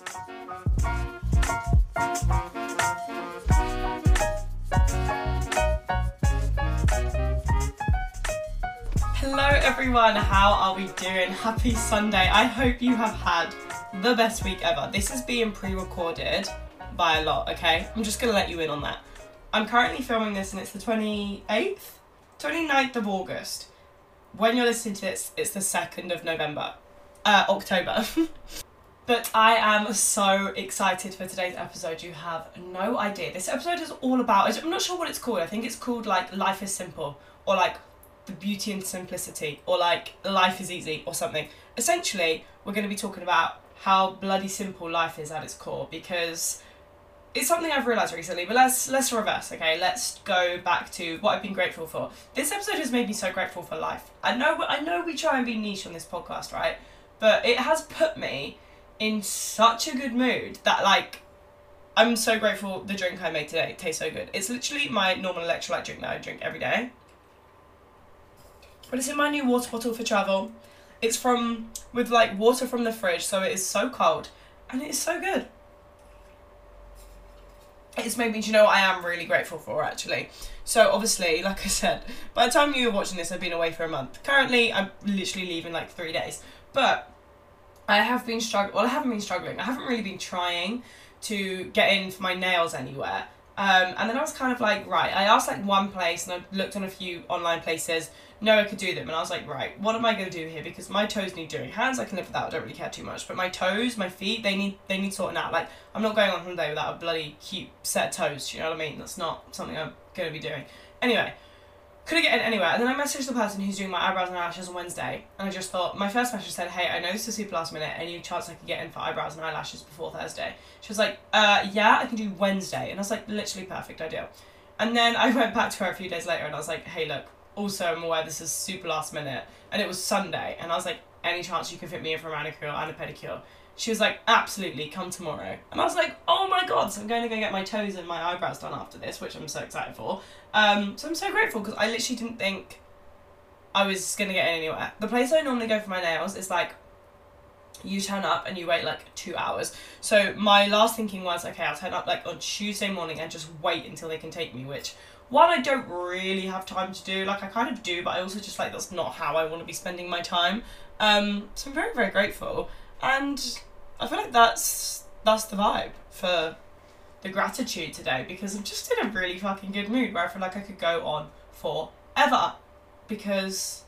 Hello everyone, how are we doing? Happy Sunday. I hope you have had the best week ever. This is being pre-recorded by a lot, okay? I'm just gonna let you in on that. I'm currently filming this and it's the 28th? 29th of August. When you're listening to this, it's the 2nd of November. Uh, October. but I am so excited for today's episode. You have no idea. This episode is all about, I'm not sure what it's called. I think it's called like Life is Simple or like the beauty and simplicity or like life is easy or something. Essentially, we're going to be talking about how bloody simple life is at its core because it's something I've realised recently, but let's let's reverse, okay? Let's go back to what I've been grateful for. This episode has made me so grateful for life. I know I know we try and be niche on this podcast, right? But it has put me in such a good mood that like I'm so grateful the drink I made today tastes so good. It's literally my normal electrolyte drink that I drink every day. But it's in my new water bottle for travel. It's from with like water from the fridge, so it is so cold and it is so good. It's made me, do you know what I am really grateful for actually? So obviously, like I said, by the time you're watching this, I've been away for a month. Currently, I'm literally leaving like three days. But I have been struggling. Well, I haven't been struggling. I haven't really been trying to get in for my nails anywhere. Um, and then I was kind of like, right. I asked like one place, and I looked on a few online places. No, I could do them, and I was like, right. What am I to do here? Because my toes need doing. Hands, I can live without. I don't really care too much. But my toes, my feet, they need they need sorting out. Like I'm not going on holiday without a bloody cute set of toes. You know what I mean? That's not something I'm to be doing. Anyway, couldn't get in anywhere. And then I messaged the person who's doing my eyebrows and eyelashes on Wednesday, and I just thought my first message said, "Hey, I know this is super last minute. Any chance I could get in for eyebrows and eyelashes before Thursday?" She was like, "Uh, yeah, I can do Wednesday," and I was like, "Literally perfect idea." And then I went back to her a few days later, and I was like, "Hey, look. Also, I'm aware this is super last minute, and it was Sunday, and I was like, any chance you can fit me in for a manicure and a pedicure?" She was like, absolutely, come tomorrow. And I was like, oh my god, so I'm going to go get my toes and my eyebrows done after this, which I'm so excited for. Um, so I'm so grateful because I literally didn't think I was going to get in anywhere. The place I normally go for my nails is like, you turn up and you wait like two hours. So my last thinking was, okay, I'll turn up like on Tuesday morning and just wait until they can take me, which one I don't really have time to do. Like I kind of do, but I also just like that's not how I want to be spending my time. Um, so I'm very very grateful, and I feel like that's that's the vibe for the gratitude today because I'm just in a really fucking good mood where I feel like I could go on forever because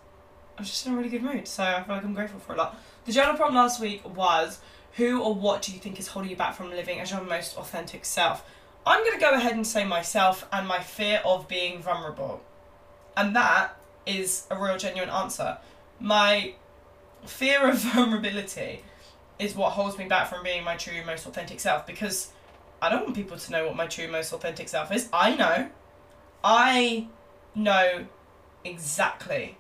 I'm just in a really good mood. So I feel like I'm grateful for a lot. The journal prompt last week was who or what do you think is holding you back from living as your most authentic self? I'm going to go ahead and say myself and my fear of being vulnerable. And that is a real genuine answer. My fear of vulnerability is what holds me back from being my true, most authentic self because I don't want people to know what my true, most authentic self is. I know. I know exactly.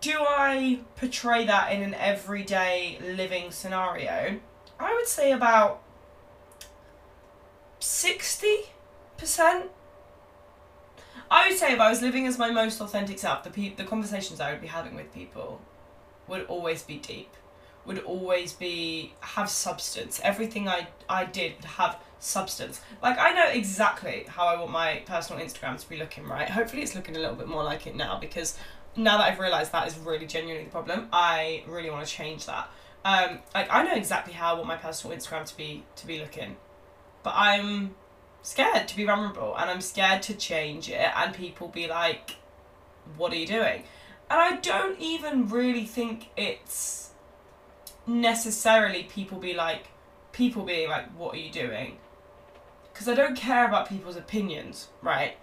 Do I portray that in an everyday living scenario? I would say about 60%. I would say if I was living as my most authentic self, the pe- the conversations I would be having with people would always be deep would always be have substance. Everything I I did would have substance. Like I know exactly how I want my personal Instagram to be looking, right? Hopefully it's looking a little bit more like it now because now that I've realised that is really genuinely the problem, I really want to change that. Um, like I know exactly how I want my personal Instagram to be to be looking. But I'm scared to be vulnerable and I'm scared to change it and people be like, What are you doing? And I don't even really think it's necessarily people be like people being like what are you doing? Because i don't care about people's opinions right?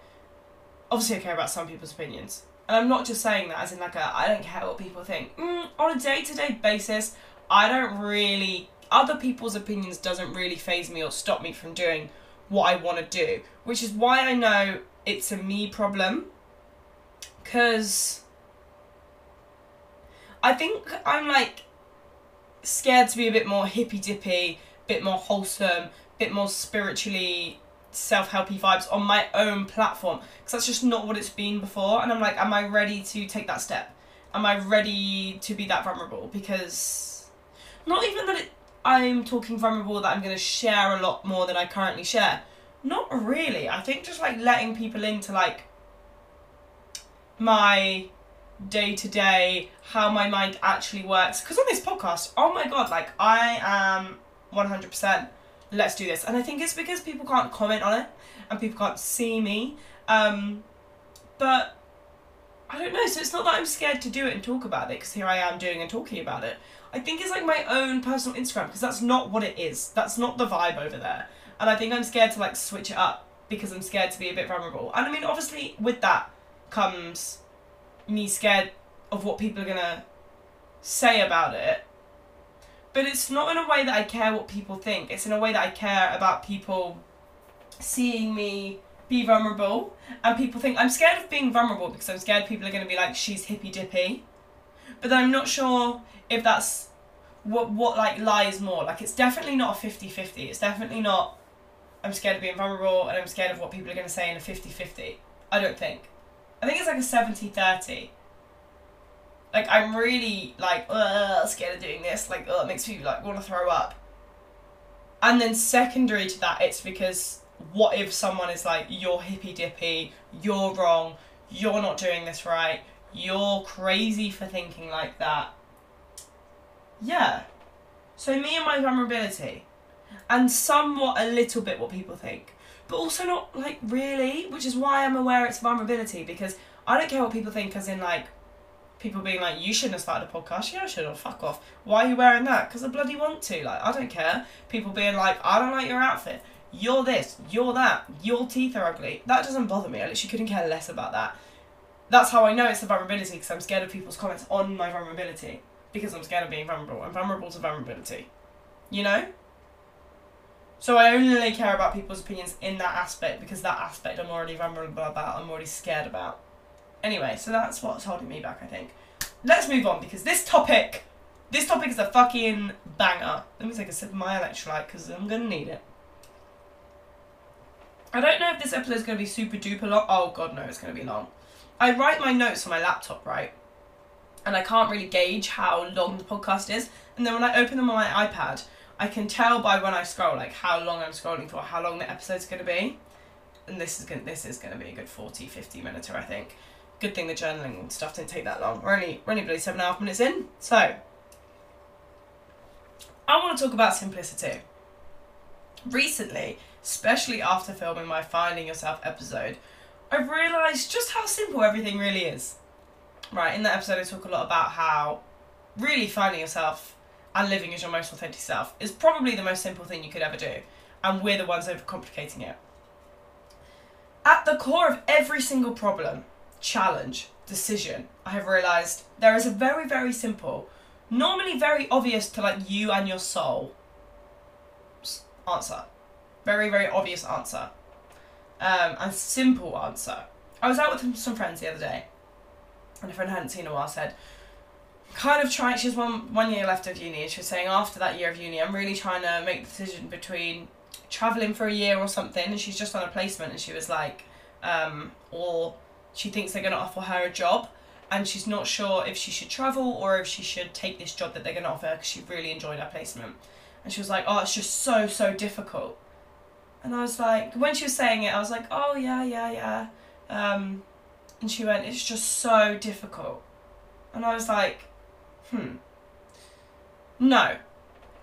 Obviously i care about some people's opinions. And i'm not just saying that as in like a i don't care what people think. Mm, on a day-to-day basis i don't really other people's opinions doesn't really faze me or stop me from doing what i want to do which is why i know it's a me problem. Because i think i'm like scared to be a bit more hippy dippy, bit more wholesome, bit more spiritually self helpy vibes on my own platform because that's just not what it's been before. And I'm like, am I ready to take that step? Am I ready to be that vulnerable? Because not even that it I'm talking vulnerable that I'm going to share a lot more than I currently share. Not really. I think just like letting people into like my day to day, how my mind actually works. Because on this podcast, oh my god, like I am 100% let's do this. And I think it's because people can't comment on it and people can't see me. Um, but I don't know. So it's not that I'm scared to do it and talk about it because here I am doing and talking about it. I think it's like my own personal Instagram because that's not what it is. That's not the vibe over there. And I think I'm scared to like switch it up because I'm scared to be a bit vulnerable. And I mean, obviously, with that comes me scared of what people are gonna say about it. But it's not in a way that I care what people think. It's in a way that I care about people seeing me be vulnerable. And people think I'm scared of being vulnerable because I'm scared people are to be like she's hippy dippy. But I'm not sure if that's what what like lies more. Like it's definitely not a 50-50 it's definitely not I'm scared of being vulnerable and I'm scared of what people are to say in a 50-50 I don't think I think it's like a 70-30 like I'm really like scared of doing this like it makes me like want to throw up and then secondary to that it's because what if someone is like, you're hippy dippy, you're wrong, you're not doing this right, you're crazy for thinking like that. Yeah. So me and my vulnerability. And somewhat a little bit what people think. But also not like really, which is why I'm aware it's vulnerability because I don't care what people think as in like people being like, you shouldn't have started a podcast. Yeah, I should have. Fuck off. Why are you wearing that? Because I bloody want to. Like, I don't care. People being like, I don't like your outfit you're this, you're that, your teeth are ugly. That doesn't bother me. I literally couldn't care less about that. That's how I know it's a vulnerability because I'm scared of people's comments on my vulnerability because I'm scared of being vulnerable. I'm vulnerable to vulnerability. You know? So I only really care about people's opinions in that aspect because that aspect I'm already vulnerable about, I'm already scared about. Anyway, so that's what's holding me back, I think. Let's move on because this topic, this topic is a fucking banger. Let me take a sip of my electrolyte because I'm gonna need it. I don't know if this episode is to be super duper long. Oh god, no, it's to be long. I write my notes on my laptop, right? And I can't really gauge how long the podcast is. And then when I open them on my iPad, I can tell by when I scroll like how long I'm scrolling for, how long the episode's going to be. And this is going this is going to be a good 40, 50 minutes, I think. Good thing the journaling stuff didn't take that long. We're only we're only bloody seven and a half minutes in. So I want to talk about simplicity. Recently, especially after filming my Finding Yourself episode, I've realised just how simple everything really is. Right, in that episode, I talk a lot about how really finding yourself and living as your most authentic self is probably the most simple thing you could ever do, and we're the ones overcomplicating it. At the core of every single problem, challenge, decision, I have realised there is a very, very simple, normally very obvious to like you and your soul answer. Very, very obvious answer. Um, and simple answer. I was out with some friends the other day, and a friend I hadn't seen in a while said, kind of trying, she has one, one year left of uni, and she was saying after that year of uni, I'm really trying to make the decision between travelling for a year or something, and she's just on a placement, and she was like, um, or she thinks they're going to offer her a job, and she's not sure if she should travel or if she should take this job that they're going to offer because she really enjoyed her placement. And she was like, oh, it's just so, so difficult. And I was like, when she was saying it, I was like, oh, yeah, yeah, yeah. Um, and she went, it's just so difficult. And I was like, hmm. No,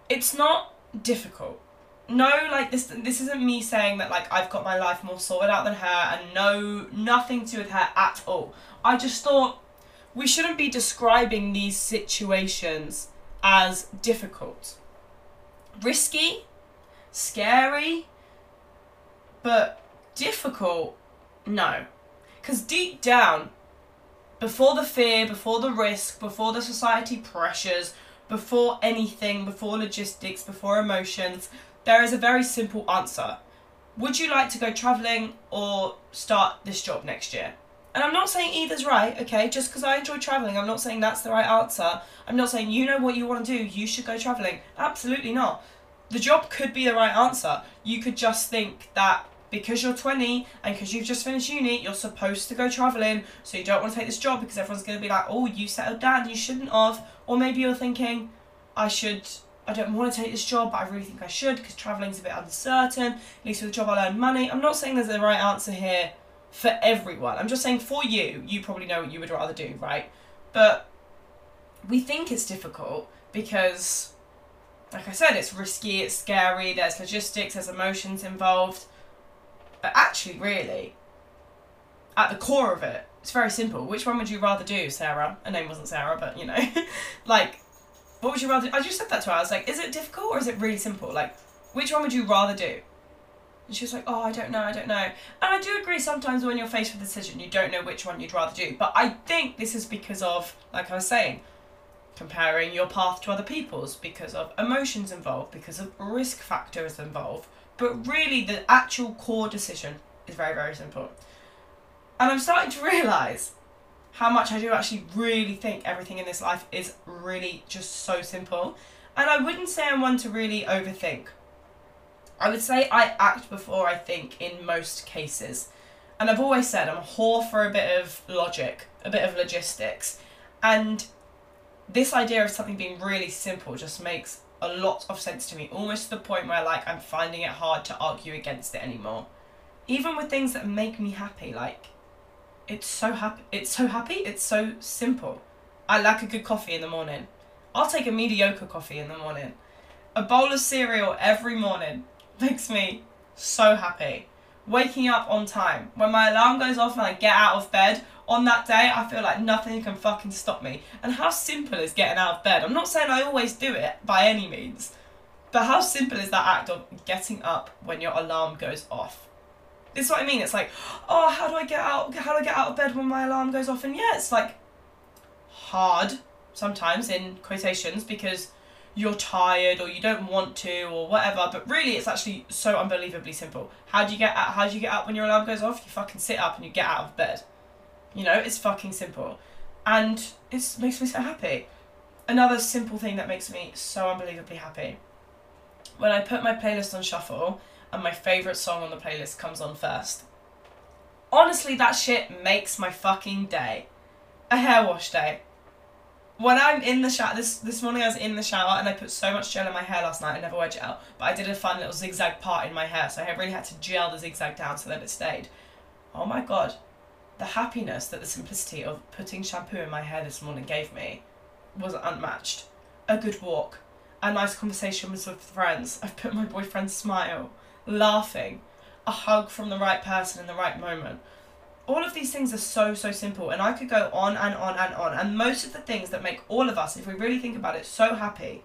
it's not difficult. No, like this. This isn't me saying that like I've got my life more sorted out than her, and no, nothing to do with her at all. I just thought we shouldn't be describing these situations as difficult, risky, scary, but difficult, no. Because deep down, before the fear, before the risk, before the society pressures, before anything, before logistics, before emotions, there is a very simple answer. Would you like to go travelling or start this job next year? And I'm not saying either's right, okay? Just because I enjoy travelling, I'm not saying that's the right answer. I'm not saying you know what you want to do, you should go travelling. Absolutely not. The job could be the right answer. You could just think that because you're 20 and because you've just finished uni, you're supposed to go travelling, so you don't want to take this job because everyone's going to be like, oh, you settled down, you shouldn't have. Or maybe you're thinking, I should I don't want to take this job, but I really think I should because traveling's a bit uncertain. At least with a job, I earn money. I'm not saying there's a right answer here for everyone. I'm just saying for you, you probably know what you would rather do, right? But we think it's difficult because, like I said, it's risky, it's scary, there's logistics, there's emotions involved. But actually, really, at the core of it, it's very simple. Which one would you rather do, Sarah? Her name wasn't Sarah, but you know, like, what would you rather? I just said that to her. I was like, is it difficult or is it really simple? Like, which one would you rather do? And she was like, oh, I don't know, I don't know. And I do agree sometimes when you're faced with a decision, you don't know which one you'd rather do. But I think this is because of, like I was saying, comparing your path to other people's, because of emotions involved, because of risk factors involved. But really, the actual core decision is very, very simple. And I'm starting to realise how much I do actually really think everything in this life is really just so simple. And I wouldn't say I'm one to really overthink. I would say I act before I think in most cases. And I've always said I'm a whore for a bit of logic, a bit of logistics. And this idea of something being really simple just makes a lot of sense to me, almost to the point where like I'm finding it hard to argue against it anymore. Even with things that make me happy, like it's so happy it's so happy, it's so simple. I like a good coffee in the morning. I'll take a mediocre coffee in the morning. A bowl of cereal every morning makes me so happy. Waking up on time. When my alarm goes off and I get out of bed, on that day, I feel like nothing can fucking stop me. And how simple is getting out of bed? I'm not saying I always do it by any means, but how simple is that act of getting up when your alarm goes off? This is what I mean. It's like, oh, how do I get out? How do I get out of bed when my alarm goes off? And yeah, it's like hard sometimes in quotations because you're tired or you don't want to or whatever. But really, it's actually so unbelievably simple. How do you get out? How do you get up when your alarm goes off? You fucking sit up and you get out of bed. You know, it's fucking simple, and it makes me so happy. Another simple thing that makes me so unbelievably happy. When I put my playlist on shuffle and my favourite song on the playlist comes on first. Honestly, that shit makes my fucking day. A hair wash day when I'm in the shower, this this morning I was in the shower and I put so much gel in my hair last night. I never wedge gel, but I did a fun little zigzag part in my hair, so I really had to gel the zigzag down so that it stayed. Oh my god, the happiness that the simplicity of putting shampoo in my hair this morning gave me was unmatched. A good walk, a nice conversation with friends. I've put my boyfriend's smile, laughing, a hug from the right person in the right moment all of these things are so so simple and i could go on and on and on and most of the things that make all of us if we really think about it so happy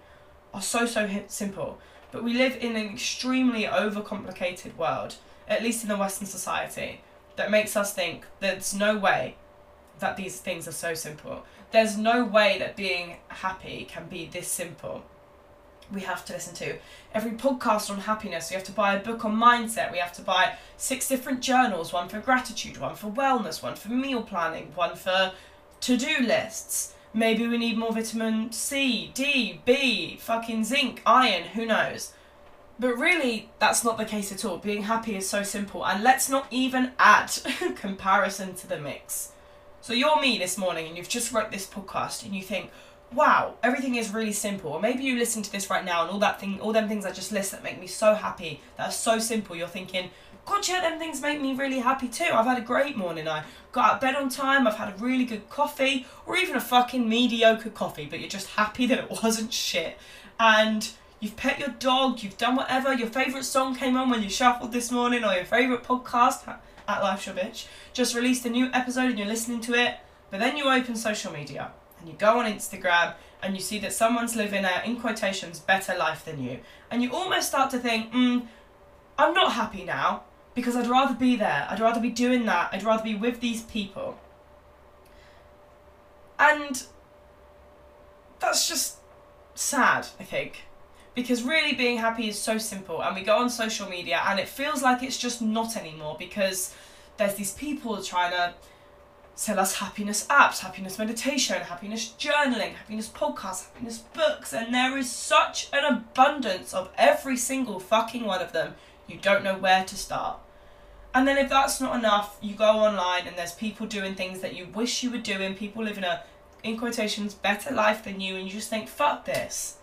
are so so simple but we live in an extremely overcomplicated world at least in the western society that makes us think there's no way that these things are so simple there's no way that being happy can be this simple we have to listen to. Every podcast on happiness, we have to buy a book on mindset, we have to buy six different journals one for gratitude, one for wellness, one for meal planning, one for to do lists. Maybe we need more vitamin C, D, B, fucking zinc, iron, who knows. But really, that's not the case at all. Being happy is so simple, and let's not even add comparison to the mix. So you're me this morning, and you've just wrote this podcast, and you think, wow, everything is really simple. Or maybe you listen to this right now and all that thing, all them things I just list that make me so happy, that are so simple. You're thinking, yeah, them things make me really happy too. I've had a great morning. I got out of bed on time. I've had a really good coffee, or even a fucking mediocre coffee, but you're just happy that it wasn't shit. And you've pet your dog. You've done whatever. Your favourite song came on when you shuffled this morning, or your favourite podcast at Life Your Bitch just released a new episode and you're listening to it. But then you open social media and you go on Instagram and you see that someone's living a, in quotations, better life than you, and you almost start to think, mm, I'm not happy now because I'd rather be there, I'd rather be doing that, I'd rather be with these people. And that's just sad, I think. Because really being happy is so simple, and we go on social media and it feels like it's just not anymore because there's these people trying to sell us happiness apps, happiness meditation, happiness journaling, happiness podcasts, happiness books, and there is such an abundance of every single fucking one of them, you don't know where to start. And then if that's not enough, you go online and there's people doing things that you wish you were doing, people living a, in quotations, better life than you, and you just think, fuck this.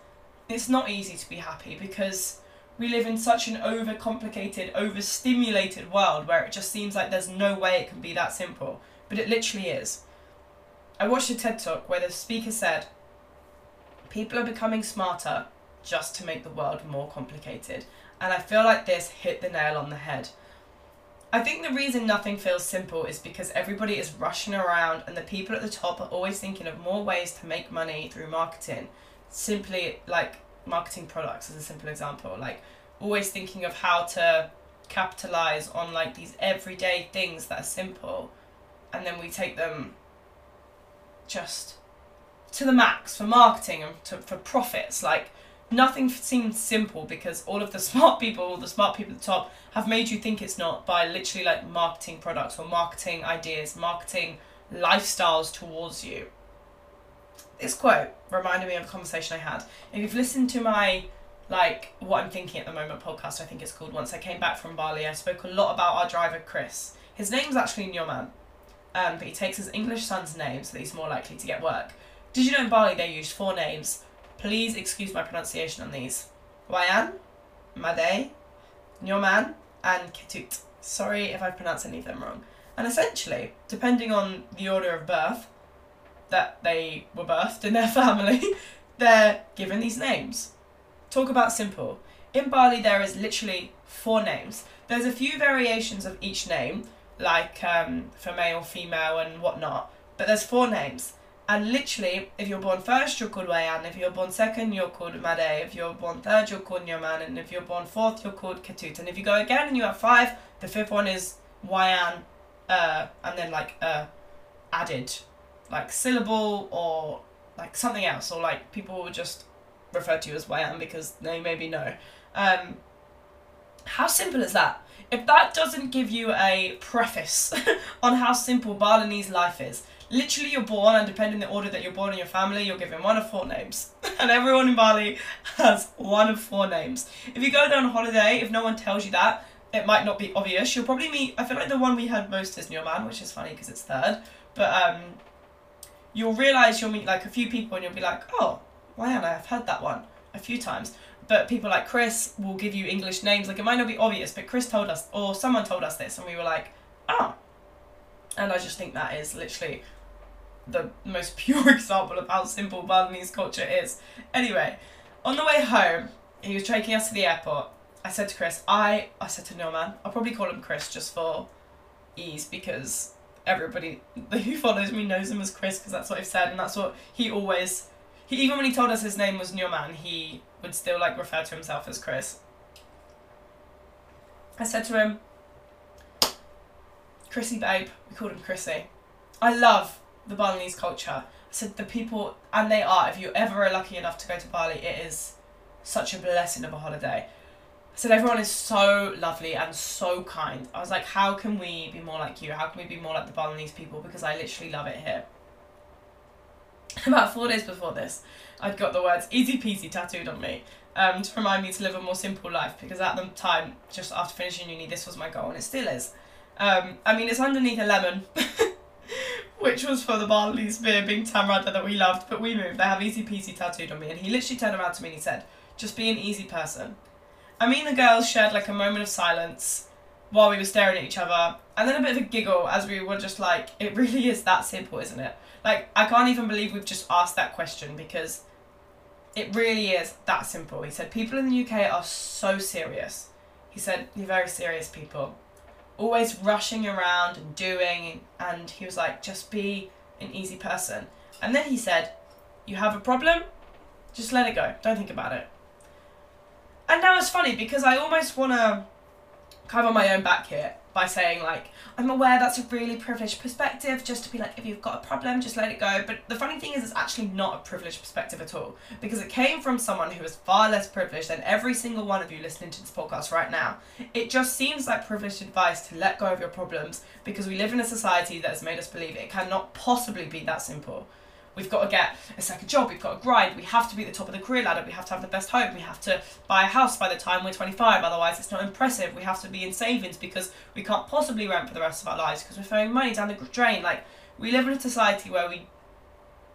It's not easy to be happy because we live in such an overcomplicated, overstimulated world where it just seems like there's no way it can be that simple. But it literally is. I watched a TED talk where the speaker said, People are becoming smarter just to make the world more complicated. And I feel like this hit the nail on the head. I think the reason nothing feels simple is because everybody is rushing around and the people at the top are always thinking of more ways to make money through marketing. Simply like marketing products as a simple example, like always thinking of how to capitalize on like these everyday things that are simple and then we take them just to the max for marketing and to, for profits like nothing seems simple because all of the smart people, the smart people at the top, have made you think it's not by literally like marketing products or marketing ideas, marketing lifestyles towards you. This quote reminded me of a conversation I had. If you've listened to my like what I'm thinking at the moment podcast, I think it's called. Once I came back from Bali, I spoke a lot about our driver Chris. His name's actually Nyoman, um, but he takes his English son's name so that he's more likely to get work. Did you know in Bali they used four names Please excuse my pronunciation on these. Wayan, Made, Nyoman, and Ketut. Sorry if I pronounce any of them wrong. And essentially, depending on the order of birth that they were birthed in their family, they're given these names. Talk about simple. In Bali, there is literally four names. There's a few variations of each name, like um, for male, female, and whatnot, but there's four names. And literally, if you're born first, you're called Wayan. If you're born second, you're called Made. If you're born third, you're called Nyoman. And if you're born fourth, you're called Ketut. And if you go again and you have five, the fifth one is Wayan, uh, and then like uh, added, like syllable or like something else, or like people would just refer to you as Wayan because they maybe know. Um, how simple is that? If that doesn't give you a preface on how simple Balinese life is, literally you're born and depending on the order that you're born in your family you're given one of four names and everyone in bali has one of four names if you go there on holiday if no one tells you that it might not be obvious you'll probably meet i feel like the one we had most is man which is funny because it's third but um you'll realize you'll meet like a few people and you'll be like oh why i have heard that one a few times but people like chris will give you english names like it might not be obvious but chris told us or someone told us this and we were like oh and I just think that is literally the most pure example of how simple Balinese culture is. Anyway, on the way home, he was taking us to the airport. I said to Chris, I I said to Nyoman, I'll probably call him Chris just for ease because everybody who follows me knows him as Chris because that's what I've said and that's what he always he even when he told us his name was Nyoman, he would still like refer to himself as Chris. I said to him, Chrissy babe, we called him Chrissy. I love the Balinese culture. I said the people, and they are, if you ever are lucky enough to go to Bali, it is such a blessing of a holiday. Said everyone is so lovely and so kind. I was like, how can we be more like you? How can we be more like the Balinese people? Because I literally love it here. About four days before this, I'd got the words easy peasy tattooed on me um, to remind me to live a more simple life because at the time, just after finishing uni, this was my goal and it still is. Um, I mean, it's underneath a lemon. which was for the Balinese beer Bintang Radler that we loved, but we moved. They have easy peasy tattooed on me, and he literally turned around to me and he said, "Just be an easy person." I mean, the girls shared like a moment of silence while we were staring at each other, and then a bit of a giggle as we were just like, "It really is that simple, isn't it?" Like, I can't even believe we've just asked that question because it really is that simple. He said, "People in the UK are so serious." He said, "You're very serious people." always rushing around and doing and he was like just be an easy person and then he said you have a problem just let it go don't think about it and now it's funny because i almost want to cover my own back here by saying like I'm aware that's a really privileged perspective just to be like if you've got a problem just let it go. But the funny thing is it's actually not a privileged perspective at all because it came from someone who is far less privileged than every single one of you listening to this podcast right now. It just seems like privileged advice to let go of your problems because we live in a society that has made us believe it cannot possibly be that simple We've got to get a second job. We've got to grind. We have to be at the top of the career ladder. We have to have the best home. We have to buy a house by the time we're 25. Otherwise, it's not impressive. We have to be in savings because we can't possibly rent for the rest of our lives because we're throwing money down the drain. Like, we live in a society where we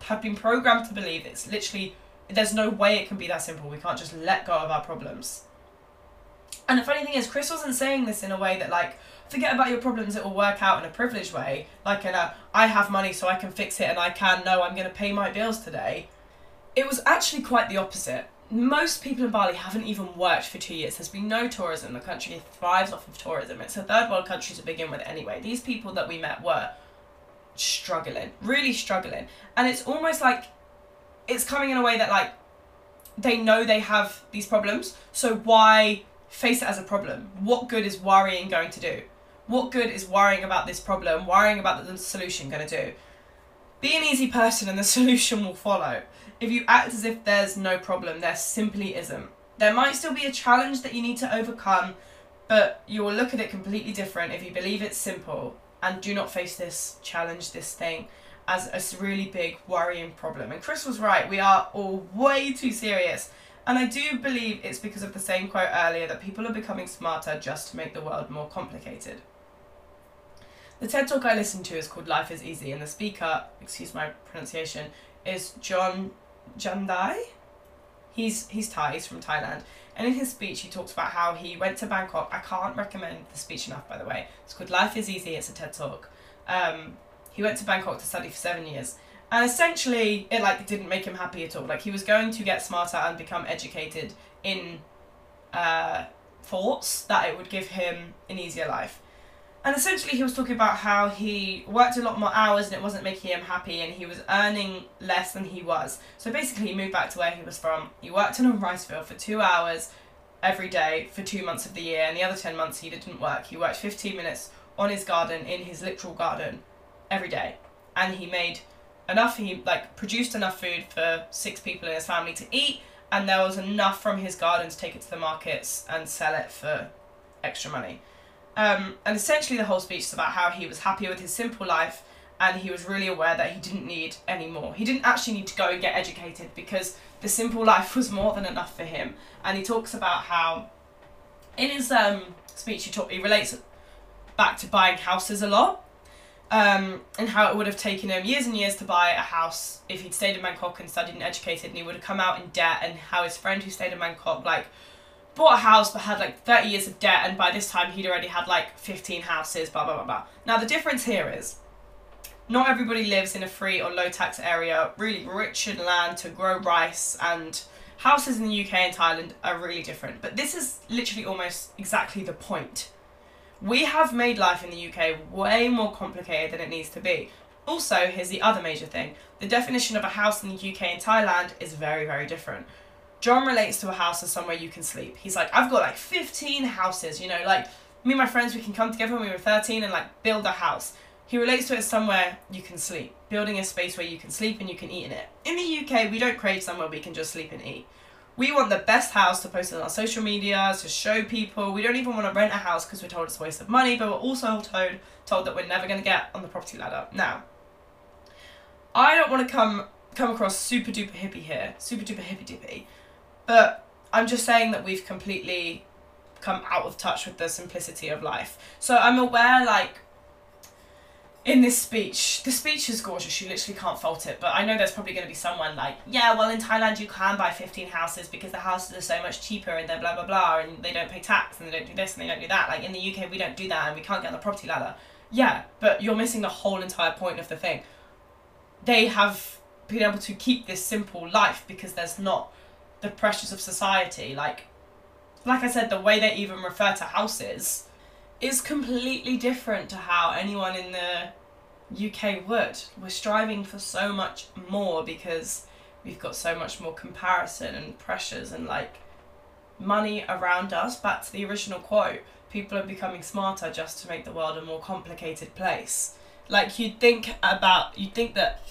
have been programmed to believe it's literally there's no way it can be that simple. We can't just let go of our problems. And the funny thing is, Chris wasn't saying this in a way that like, forget about your problems, it will work out in a privileged way. Like in a, I have money so I can fix it and I can know I'm going to pay my bills today. It was actually quite the opposite. Most people in Bali haven't even worked for two years. There's been no tourism. The country thrives off of tourism. It's a third world country to begin with anyway. These people that we met were struggling, really struggling. And it's almost like it's coming in a way that like they know they have these problems, so why face it as a problem? What good is worrying going to do? What good is worrying about this problem, worrying about the solution going to do? Be an easy person and the solution will follow. If you act as if there's no problem, there simply isn't. There might still be a challenge that you need to overcome, but you will look at it completely different if you believe it's simple and do not face this challenge, this thing, as a really big worrying problem. And Chris was right, we are all way too serious. And I do believe it's because of the same quote earlier that people are becoming smarter just to make the world more complicated. The TED talk I listened to is called Life is Easy, and the speaker, excuse my pronunciation, is Jon Jandai. He's he's Thai, he's from Thailand. And in his speech, he talks about how he went to Bangkok. I can't recommend the speech enough, by the way. It's called Life is Easy, it's a TED talk. Um, he went to Bangkok to study for seven years. And essentially, it like didn't make him happy at all. Like he was going to get smarter and become educated in uh, thoughts that it would give him an easier life. And essentially, he was talking about how he worked a lot more hours and it wasn't making him happy, and he was earning less than he was. So basically, he moved back to where he was from. He worked in a rice field for two hours every day for two months of the year, and the other 10 months he didn't work. He worked 15 minutes on his garden, in his literal garden, every day. And he made enough, he like produced enough food for six people in his family to eat, and there was enough from his garden to take it to the markets and sell it for extra money. Um, and essentially, the whole speech is about how he was happy with his simple life and he was really aware that he didn't need any more. He didn't actually need to go and get educated because the simple life was more than enough for him. And he talks about how, in his um, speech, he, talk, he relates back to buying houses a lot. Um, and how it would have taken him years and years to buy a house if he'd stayed in Bangkok and studied and educated, and he would have come out in debt. And how his friend who stayed in Bangkok, like, bought a house but had like 30 years of debt and by this time he'd already had like 15 houses blah blah blah blah. Now the difference here is not everybody lives in a free or low tax area. Really rich in land to grow rice and houses in the uk and thailand are really different. But this is literally almost exactly the point. We have made life in the uk way more complicated than it needs to be. Also here's the other major thing. The definition of a house in the uk and thailand is very very different John relates to a house as somewhere you can sleep. He's like, I've got like 15 houses, you know, like me and my friends, we can come together when we were 13 and like build a house. He relates to it as somewhere you can sleep, building a space where you can sleep and you can eat in it. In the UK, we don't crave somewhere we can just sleep and eat. We want the best house to post on our social media, to show people. We don't even want to rent a house because we're told it's a waste of money, but we're also told, told that we're never going to get on the property ladder. Now, I don't want to come come across super duper hippie here, super duper hippie dippy, but I'm just saying that we've completely come out of touch with the simplicity of life. So I'm aware, like, in this speech, the speech is gorgeous, you literally can't fault it, but I know there's probably going to be someone like, yeah, well, in Thailand you can buy 15 houses because the houses are so much cheaper and they're blah, blah, blah, and they don't pay tax and they don't do this and they don't do that. Like, in the UK, we don't do that and we can't get on the property ladder. Yeah, but you're missing the whole entire point of the thing. They have been able to keep this simple life because there's not the pressures of society. Like, like I said, the way they even refer to houses is completely different to how anyone in the UK would. We're striving for so much more because we've got so much more comparison and pressures and like money around us. Back to the original quote people are becoming smarter just to make the world a more complicated place. Like, you'd think about, you'd think that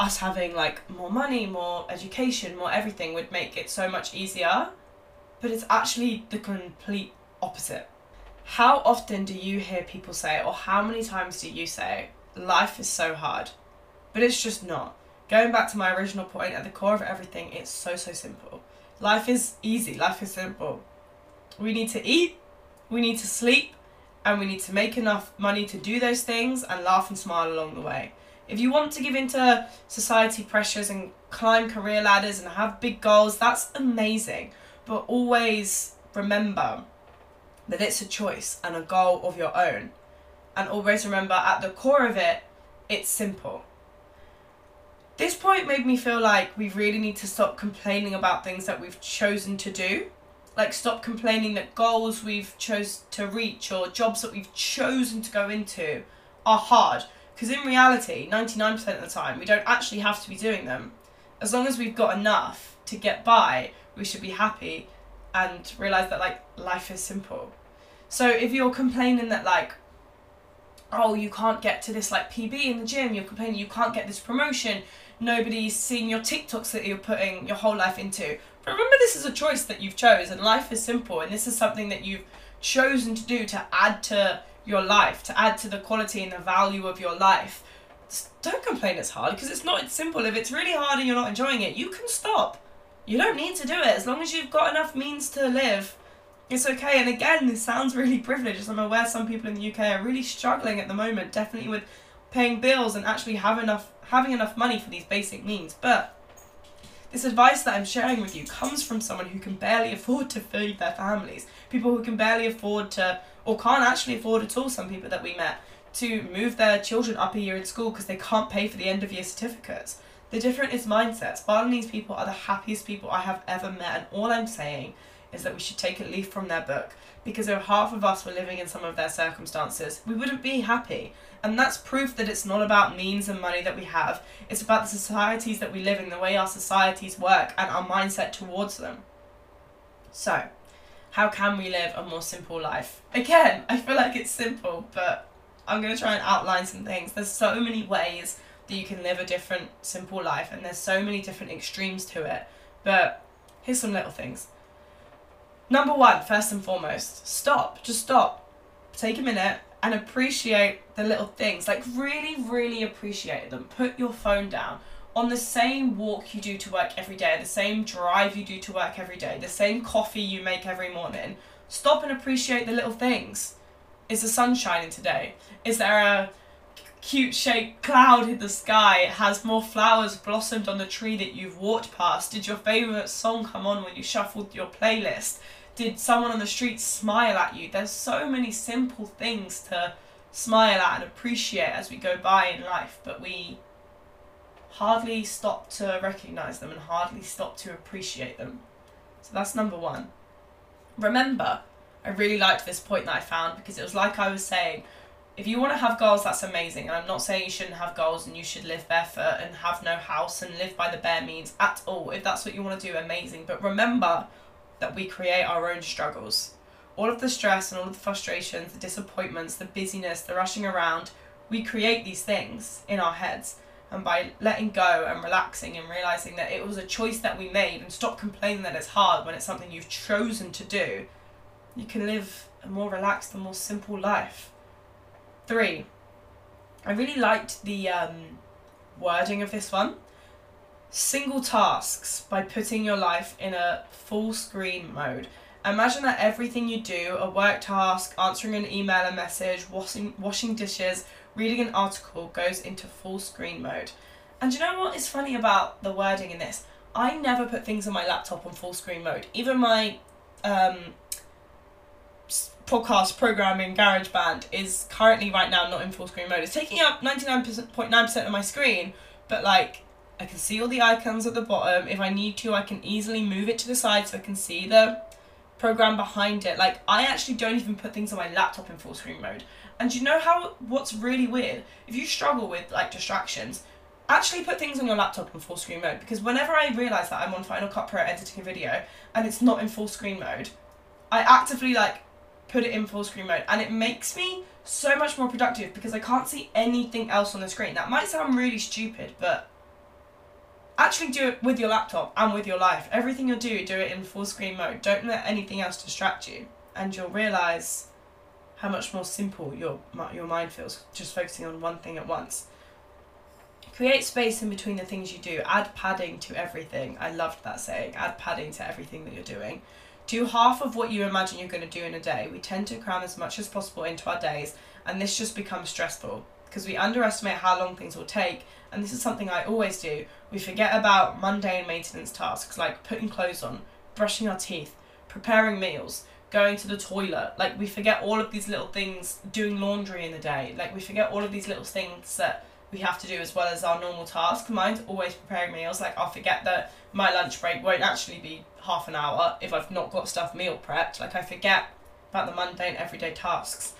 us having like more money, more education, more everything would make it so much easier. But it's actually the complete opposite. How often do you hear people say, or how many times do you say, life is so hard? But it's just not. Going back to my original point, at the core of everything, it's so, so simple. Life is easy, life is simple. We need to eat, we need to sleep, and we need to make enough money to do those things and laugh and smile along the way If you want to give into society pressures and climb career ladders and have big goals, that's amazing. But always remember that it's a choice and a goal of your own. And always remember at the core of it, it's simple. This point made me feel like we really need to stop complaining about things that we've chosen to do. Like stop complaining that goals we've chose to reach or jobs that we've chosen to go into are hard. Because in reality, 99% of the time, we don't actually have to be doing them. As long as we've got enough to get by, we should be happy and realize that like life is simple. So if you're complaining that like oh you can't get to this like PB in the gym, you're complaining you can't get this promotion, nobody's seeing your TikToks that you're putting your whole life into. Remember this is a choice that you've chose and life is simple and this is something that you've chosen to do to add to your life, to add to the quality and the value of your life. Don't complain it's hard because it's not it's simple. If it's really hard and you're not enjoying it, you can stop. You don't need to do it as long as you've got enough means to live it's okay. And again, this sounds really privileged. I'm aware some people in the UK are really struggling at the moment, definitely with paying bills and actually have enough having enough money for these basic needs. But this advice that I'm sharing with you comes from someone who can barely afford to feed their families. People who can barely afford to, or can't actually afford at all, some people that we met, to move their children up a year in school because they can't pay for the end of year certificates. The difference is mindsets. Balinese people are the happiest people I have ever met, and all I'm saying is that we should take a leaf from their book because if half of us were living in some of their circumstances, we wouldn't be happy. And that's proof that it's not about means and money that we have, it's about the societies that we live in, the way our societies work, and our mindset towards them. So, how can we live a more simple life? Again, I feel like it's simple, but I'm going to try and outline some things. There's so many ways that you can live a different, simple life, and there's so many different extremes to it. But here's some little things. Number one, first and foremost, stop. Just stop. Take a minute and appreciate the little things. Like, really, really appreciate them. Put your phone down. On the same walk you do to work every day, the same drive you do to work every day, the same coffee you make every morning, stop and appreciate the little things. Is the sun shining today? Is there a cute shaped cloud in the sky? Has more flowers blossomed on the tree that you've walked past? Did your favourite song come on when you shuffled your playlist? did someone on the street smile at you? There's so many simple things to smile at and appreciate as we go by in life, but we hardly stop to recognize them and hardly stop to appreciate them. So that's number one. Remember, I really liked this point that I found because it was like I was saying, if you want to have goals, that's amazing. And I'm not saying you shouldn't have goals and you should live barefoot and have no house and live by the bare means at all. If that's what you want to do, amazing. But remember, that we create our own struggles. All of the stress and all of the frustrations, the disappointments, the busyness, the rushing around, we create these things in our heads. And by letting go and relaxing and realizing that it was a choice that we made and stop complaining that it's hard when it's something you've chosen to do, you can live a more relaxed and more simple life. Three, I really liked the um, wording of this one single tasks by putting your life in a full screen mode. Imagine that everything you do, a work task, answering an email, a message, washing, washing dishes, reading an article, goes into full screen mode. And you know what is funny about the wording in this? I never put things on my laptop on full screen mode. Even my um, podcast programming GarageBand is currently right now not in full screen mode. It's taking up 99.9% of my screen, but like I can see all the icons at the bottom. If I need to, I can easily move it to the side so I can see the program behind it. Like, I actually don't even put things on my laptop in full screen mode. And you know how, what's really weird? If you struggle with, like, distractions, actually put things on your laptop in full screen mode because whenever I realise that I'm on Final Cut Pro editing a video and it's not in full screen mode, I actively, like, put it in full screen mode and it makes me so much more productive because I can't see anything else on the screen. That might sound really stupid, but Actually do it with your laptop and with your life. Everything you do, do it in full screen mode. Don't let anything else distract you. And you'll realise how much more simple your, your mind feels just focusing on one thing at once. Create space in between the things you do. Add padding to everything. I loved that saying. Add padding to everything that you're doing. Do half of what you imagine you're going to do in a day. We tend to cram as much as possible into our days, and this just becomes stressful. because we underestimate how long things will take. And this is something I always do. We forget about mundane maintenance tasks like putting clothes on, brushing our teeth, preparing meals, going to the toilet. Like we forget all of these little things, doing laundry in the day. Like we forget all of these little things that we have to do as well as our normal tasks. Mine's always preparing meals. Like I'll forget that my lunch break won't actually be half an hour if I've not got stuff meal prepped. Like I forget about the mundane everyday tasks.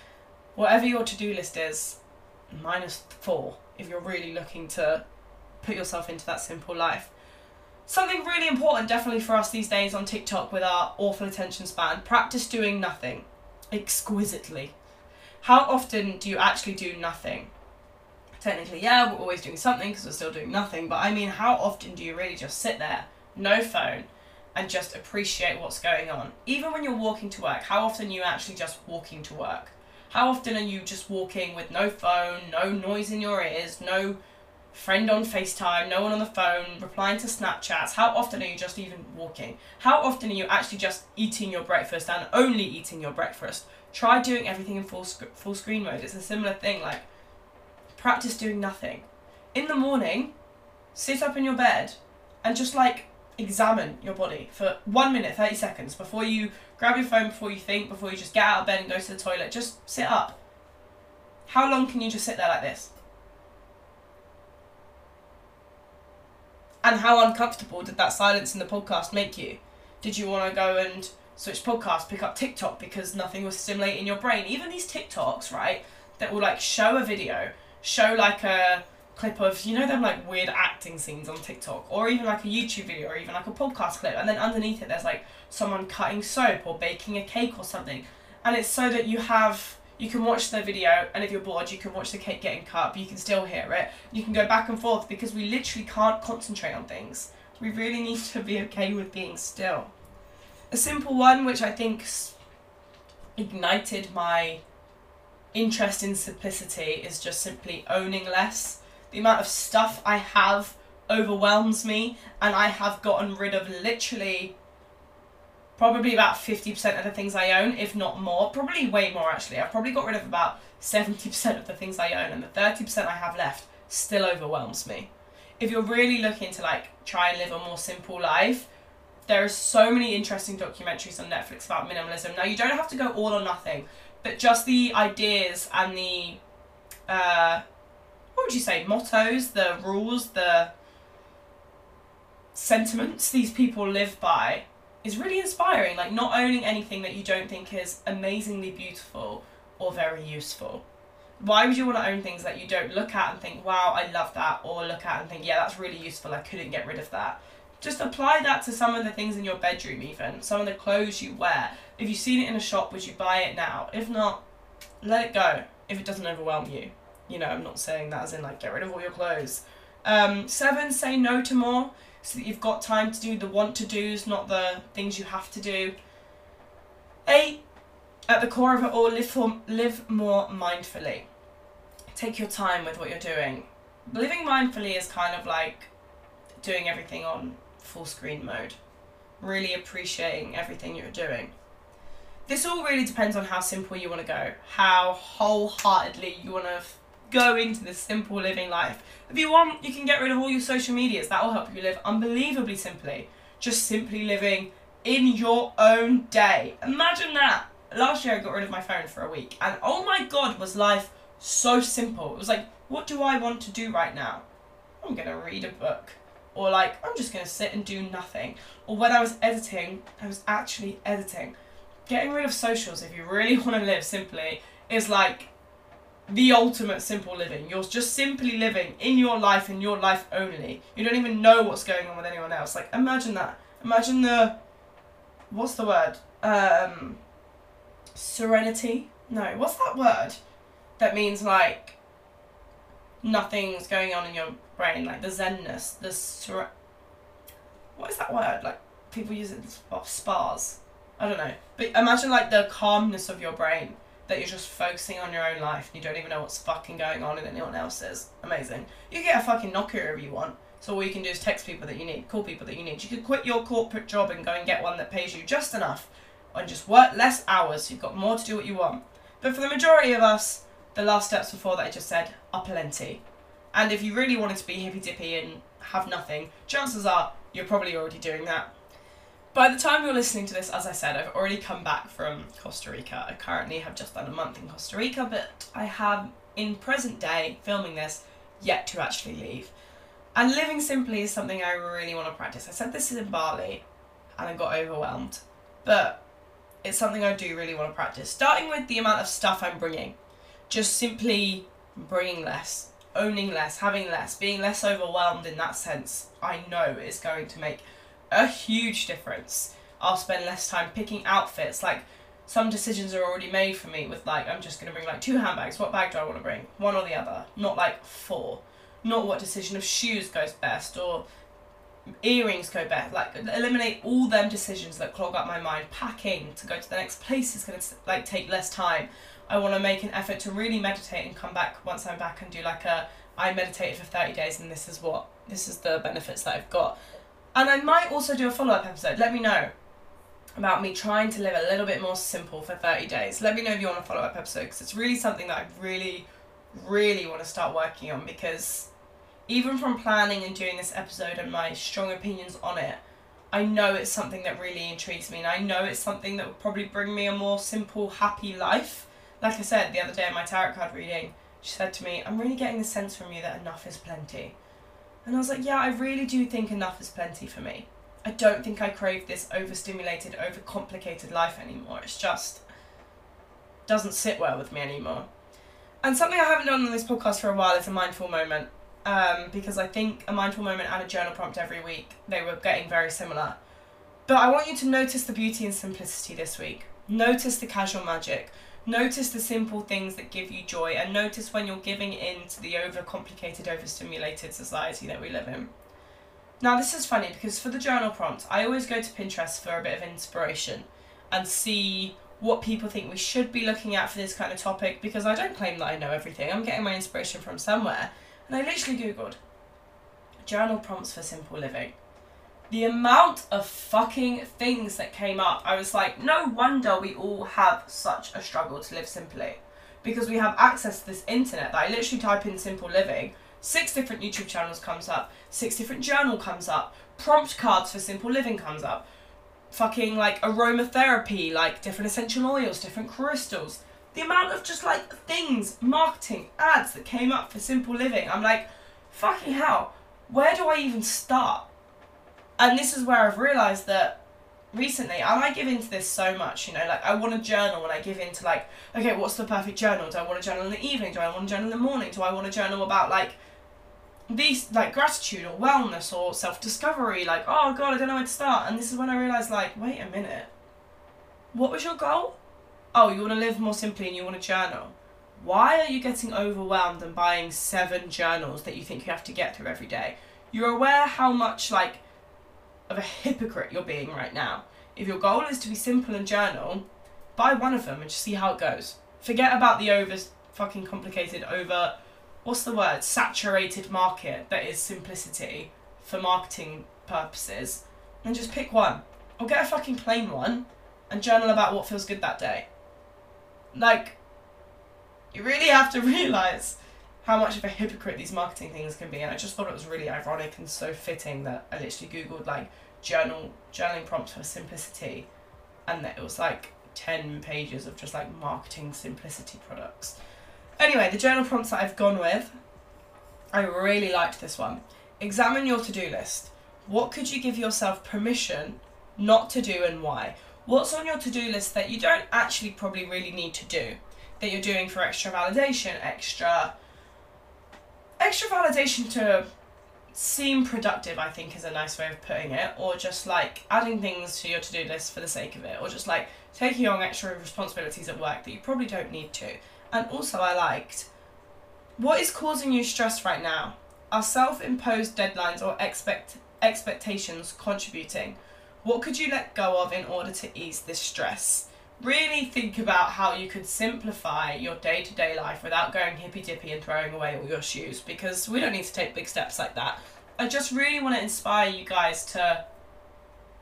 Whatever your to do list is, minus four if you're really looking to put yourself into that simple life. Something really important, definitely for us these days on TikTok with our awful attention span practice doing nothing exquisitely. How often do you actually do nothing? Technically, yeah, we're always doing something because we're still doing nothing, but I mean, how often do you really just sit there, no phone, and just appreciate what's going on? Even when you're walking to work, how often are you actually just walking to work? How often are you just walking with no phone, no noise in your ears, no friend on FaceTime, no one on the phone, replying to Snapchats. How often are you just even walking? How often are you actually just eating your breakfast and only eating your breakfast? Try doing everything in full sc- full screen mode. It's a similar thing. Like practice doing nothing. In the morning, sit up in your bed and just like examine your body for one minute, 30 seconds before you grab your phone, before you think, before you just get out of bed and go to the toilet. Just sit up. How long can you just sit there like this? And how uncomfortable did that silence in the podcast make you? Did you want to go and switch podcast, pick up TikTok because nothing was stimulating your brain? Even these TikToks, right, that will like show a video, show like a clip of, you know, them like weird acting scenes on TikTok, or even like a YouTube video, or even like a podcast clip, and then underneath it there's like someone cutting soap or baking a cake or something. And it's so that you have you can watch the video and if you're bored you can watch the cake getting cut but you can still hear it. You can go back and forth because we literally can't concentrate on things. We really need to be okay with being still. A simple one which i think ignited my interest in simplicity is just simply owning less. The amount of stuff i have overwhelms me and i have gotten rid of literally probably about 50% of the things I own, if not more. Probably way more actually. I've probably got rid of about 70% of the things I own, and the 30% I have left still overwhelms me. If you're really looking to like try and live a more simple life, there are so many interesting documentaries on Netflix about minimalism. Now you don't have to go all or nothing, but just the ideas and the uh, what would you say mottos, the rules, the sentiments these people live by is really inspiring. Like not owning anything that you don't think is amazingly beautiful or very useful. Why would you want to own things that you don't look at and think, wow, I love that, or look at and think, yeah, that's really useful, I couldn't get rid of that? Just apply that to some of the things in your bedroom, even some of the clothes you wear. If you've seen it in a shop, would you buy it now? If not, let it go if it doesn't overwhelm you. You know, I'm not saying that as in like get rid of all your clothes. Um, seven, say no to more so that you've got time to do the want to do's, not the things you have to do. Eight, at the core of it all, live, for, live more mindfully. Take your time with what you're doing. Living mindfully is kind of like doing everything on full screen mode, really appreciating everything you're doing. This all really depends on how simple you want to go, how wholeheartedly you want to go into this simple living life. If you want, you can get rid of all your social medias. That will help you live unbelievably simply. Just simply living in your own day. Imagine that. Last year I got rid of my phone for a week, and oh my god, was life so simple. It was like, what do I want to do right now? I'm gonna read a book. Or like, I'm just gonna sit and do nothing. Or when I was editing, I was actually editing. Getting rid of socials, if you really want to live simply, is like the ultimate simple living. You're just simply living in your life and your life only. You don't even know what's going on with anyone else. Like imagine that. Imagine the what's the word? Um serenity? No, what's that word? That means like nothing's going on in your brain, like the zenness, the ser- what is that word? Like people use it for spas. I don't know. But imagine like the calmness of your brain that you're just focusing on your own life and you don't even know what's fucking going on in anyone else's. Amazing. You get a fucking Nokia if you want. So all you can do is text people that you need, call people that you need. You could quit your corporate job and go and get one that pays you just enough and just work less hours so you've got more to do what you want. But for the majority of us, the last steps before that I just said are plenty. And if you really wanted to be hippy dippy and have nothing, chances are you're probably already doing that. By the time you're listening to this, as I said, I've already come back from Costa Rica. I currently have just done a month in Costa Rica, but I have, in present day, filming this, yet to actually leave. And living simply is something I really want to practice. I said this is in Bali, and I got overwhelmed. But it's something I do really want to practice. Starting with the amount of stuff I'm bringing. Just simply bringing less, owning less, having less, being less overwhelmed in that sense, I know is going to make a huge difference. I'll spend less time picking outfits. Like some decisions are already made for me with like I'm just gonna bring like two handbags. What bag do I want to bring? One or the other. Not like four. Not what decision of shoes goes best or earrings go best. Like eliminate all them decisions that clog up my mind. Packing to go to the next place is gonna like take less time. I want to make an effort to really meditate and come back once I'm back and do like a I meditated for 30 days and this is what this is the benefits that I've got. And I might also do a follow up episode. Let me know about me trying to live a little bit more simple for 30 days. Let me know if you want a follow up episode because it's really something that I really, really want to start working on because even from planning and doing this episode and my strong opinions on it, I know it's something that really intrigues me and I know it's something that would probably bring me a more simple, happy life. Like I said the other day in my tarot card reading, she said to me, I'm really getting the sense from you that enough is plenty. And I was like, yeah, I really do think enough is plenty for me. I don't think I crave this overstimulated, overcomplicated life anymore. It's just doesn't sit well with me anymore. And something I haven't done on this podcast for a while is a mindful moment. Um, because I think a mindful moment and a journal prompt every week, they were getting very similar. But I want you to notice the beauty and simplicity this week. Notice the casual magic. Notice the simple things that give you joy and notice when you're giving in to the overcomplicated, overstimulated society that we live in. Now, this is funny because for the journal prompt, I always go to Pinterest for a bit of inspiration and see what people think we should be looking at for this kind of topic because I don't claim that I know everything. I'm getting my inspiration from somewhere. And I literally Googled journal prompts for simple living the amount of fucking things that came up, I was like, no wonder we all have such a struggle to live simply. Because we have access to this internet that I literally type in simple living, six different YouTube channels comes up, six different journal comes up, prompt cards for simple living comes up, fucking like aromatherapy, like different essential oils, different crystals. The amount of just like things, marketing, ads that came up for simple living, I'm like, fucking hell, where do I even start? And this is where I've realised that recently, and I give into this so much, you know, like I want to journal and I give into like, okay, what's the perfect journal? Do I want to journal in the evening? Do I want to journal in the morning? Do I want to journal about like these like gratitude or wellness or self discovery? Like, oh god, I don't know where to start. And this is when I realised, like, wait a minute, what was your goal? Oh, you want to live more simply and you want to journal. Why are you getting overwhelmed and buying seven journals that you think you have to get through every day? You're aware how much like of a hypocrite you're being right now. If your goal is to be simple and journal, buy one of them and just see how it goes. Forget about the over fucking complicated, over what's the word? Saturated market that is simplicity for marketing purposes. And just pick one. Or get a fucking plain one and journal about what feels good that day. Like, you really have to realise how much of a hypocrite these marketing things can be. And I just thought it was really ironic and so fitting that I literally googled like journal journaling prompts for simplicity, and that it was like ten pages of just like marketing simplicity products. Anyway, the journal prompts that I've gone with, I really liked this one. Examine your to do list. What could you give yourself permission not to do and why? What's on your to do list that you don't actually probably really need to do? That you're doing for extra validation, extra extra validation to seem productive, I think, is a nice way of putting it, or just like adding things to your to do list for the sake of it, or just like taking on extra responsibilities at work that you probably don't need to. And also, I liked what is causing you stress right now? Are self imposed deadlines or expect expectations contributing? What could you let go of in order to ease this stress? Really think about how you could simplify your day to day life without going hippy dippy and throwing away all your shoes because we don't need to take big steps like that. I just really want to inspire you guys to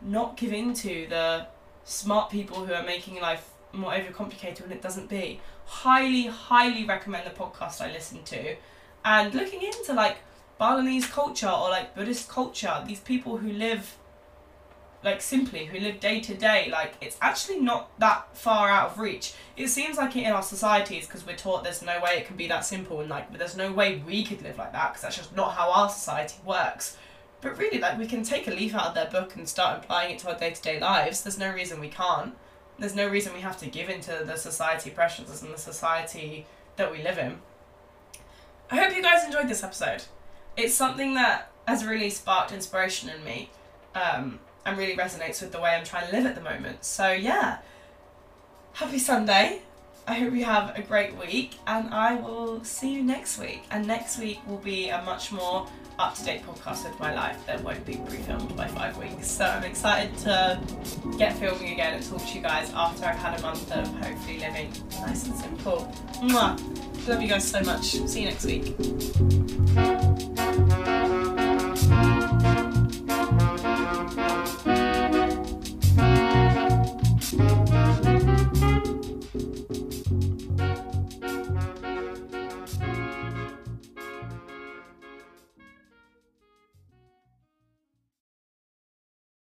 not give in to the smart people who are making life more overcomplicated when it doesn't be. Highly, highly recommend the podcast I listen to, and looking into like Balinese culture or like Buddhist culture. These people who live like simply who live day to day like it's actually not that far out of reach. It seems like it in our societies because we're taught there's no way it can be that simple and like there's no way we could live like that because that's just not how our society works. But really like we can take a leaf out of their book and start applying it to our day-to-day lives. There's no reason we can't. There's no reason we have to give into the society pressures and the society that we live in. I hope you guys enjoyed this episode. It's something that has really sparked inspiration in me. Um, and really resonates with the way I'm trying to live at the moment. So, yeah, happy Sunday. I hope you have a great week, and I will see you next week. And next week will be a much more up to date podcast with my life that won't be pre filmed by five weeks. So I'm excited to get filming again and talk to you guys after I've had a month of hopefully living nice and simple. Mwah. Love you guys so much. See you next week. Música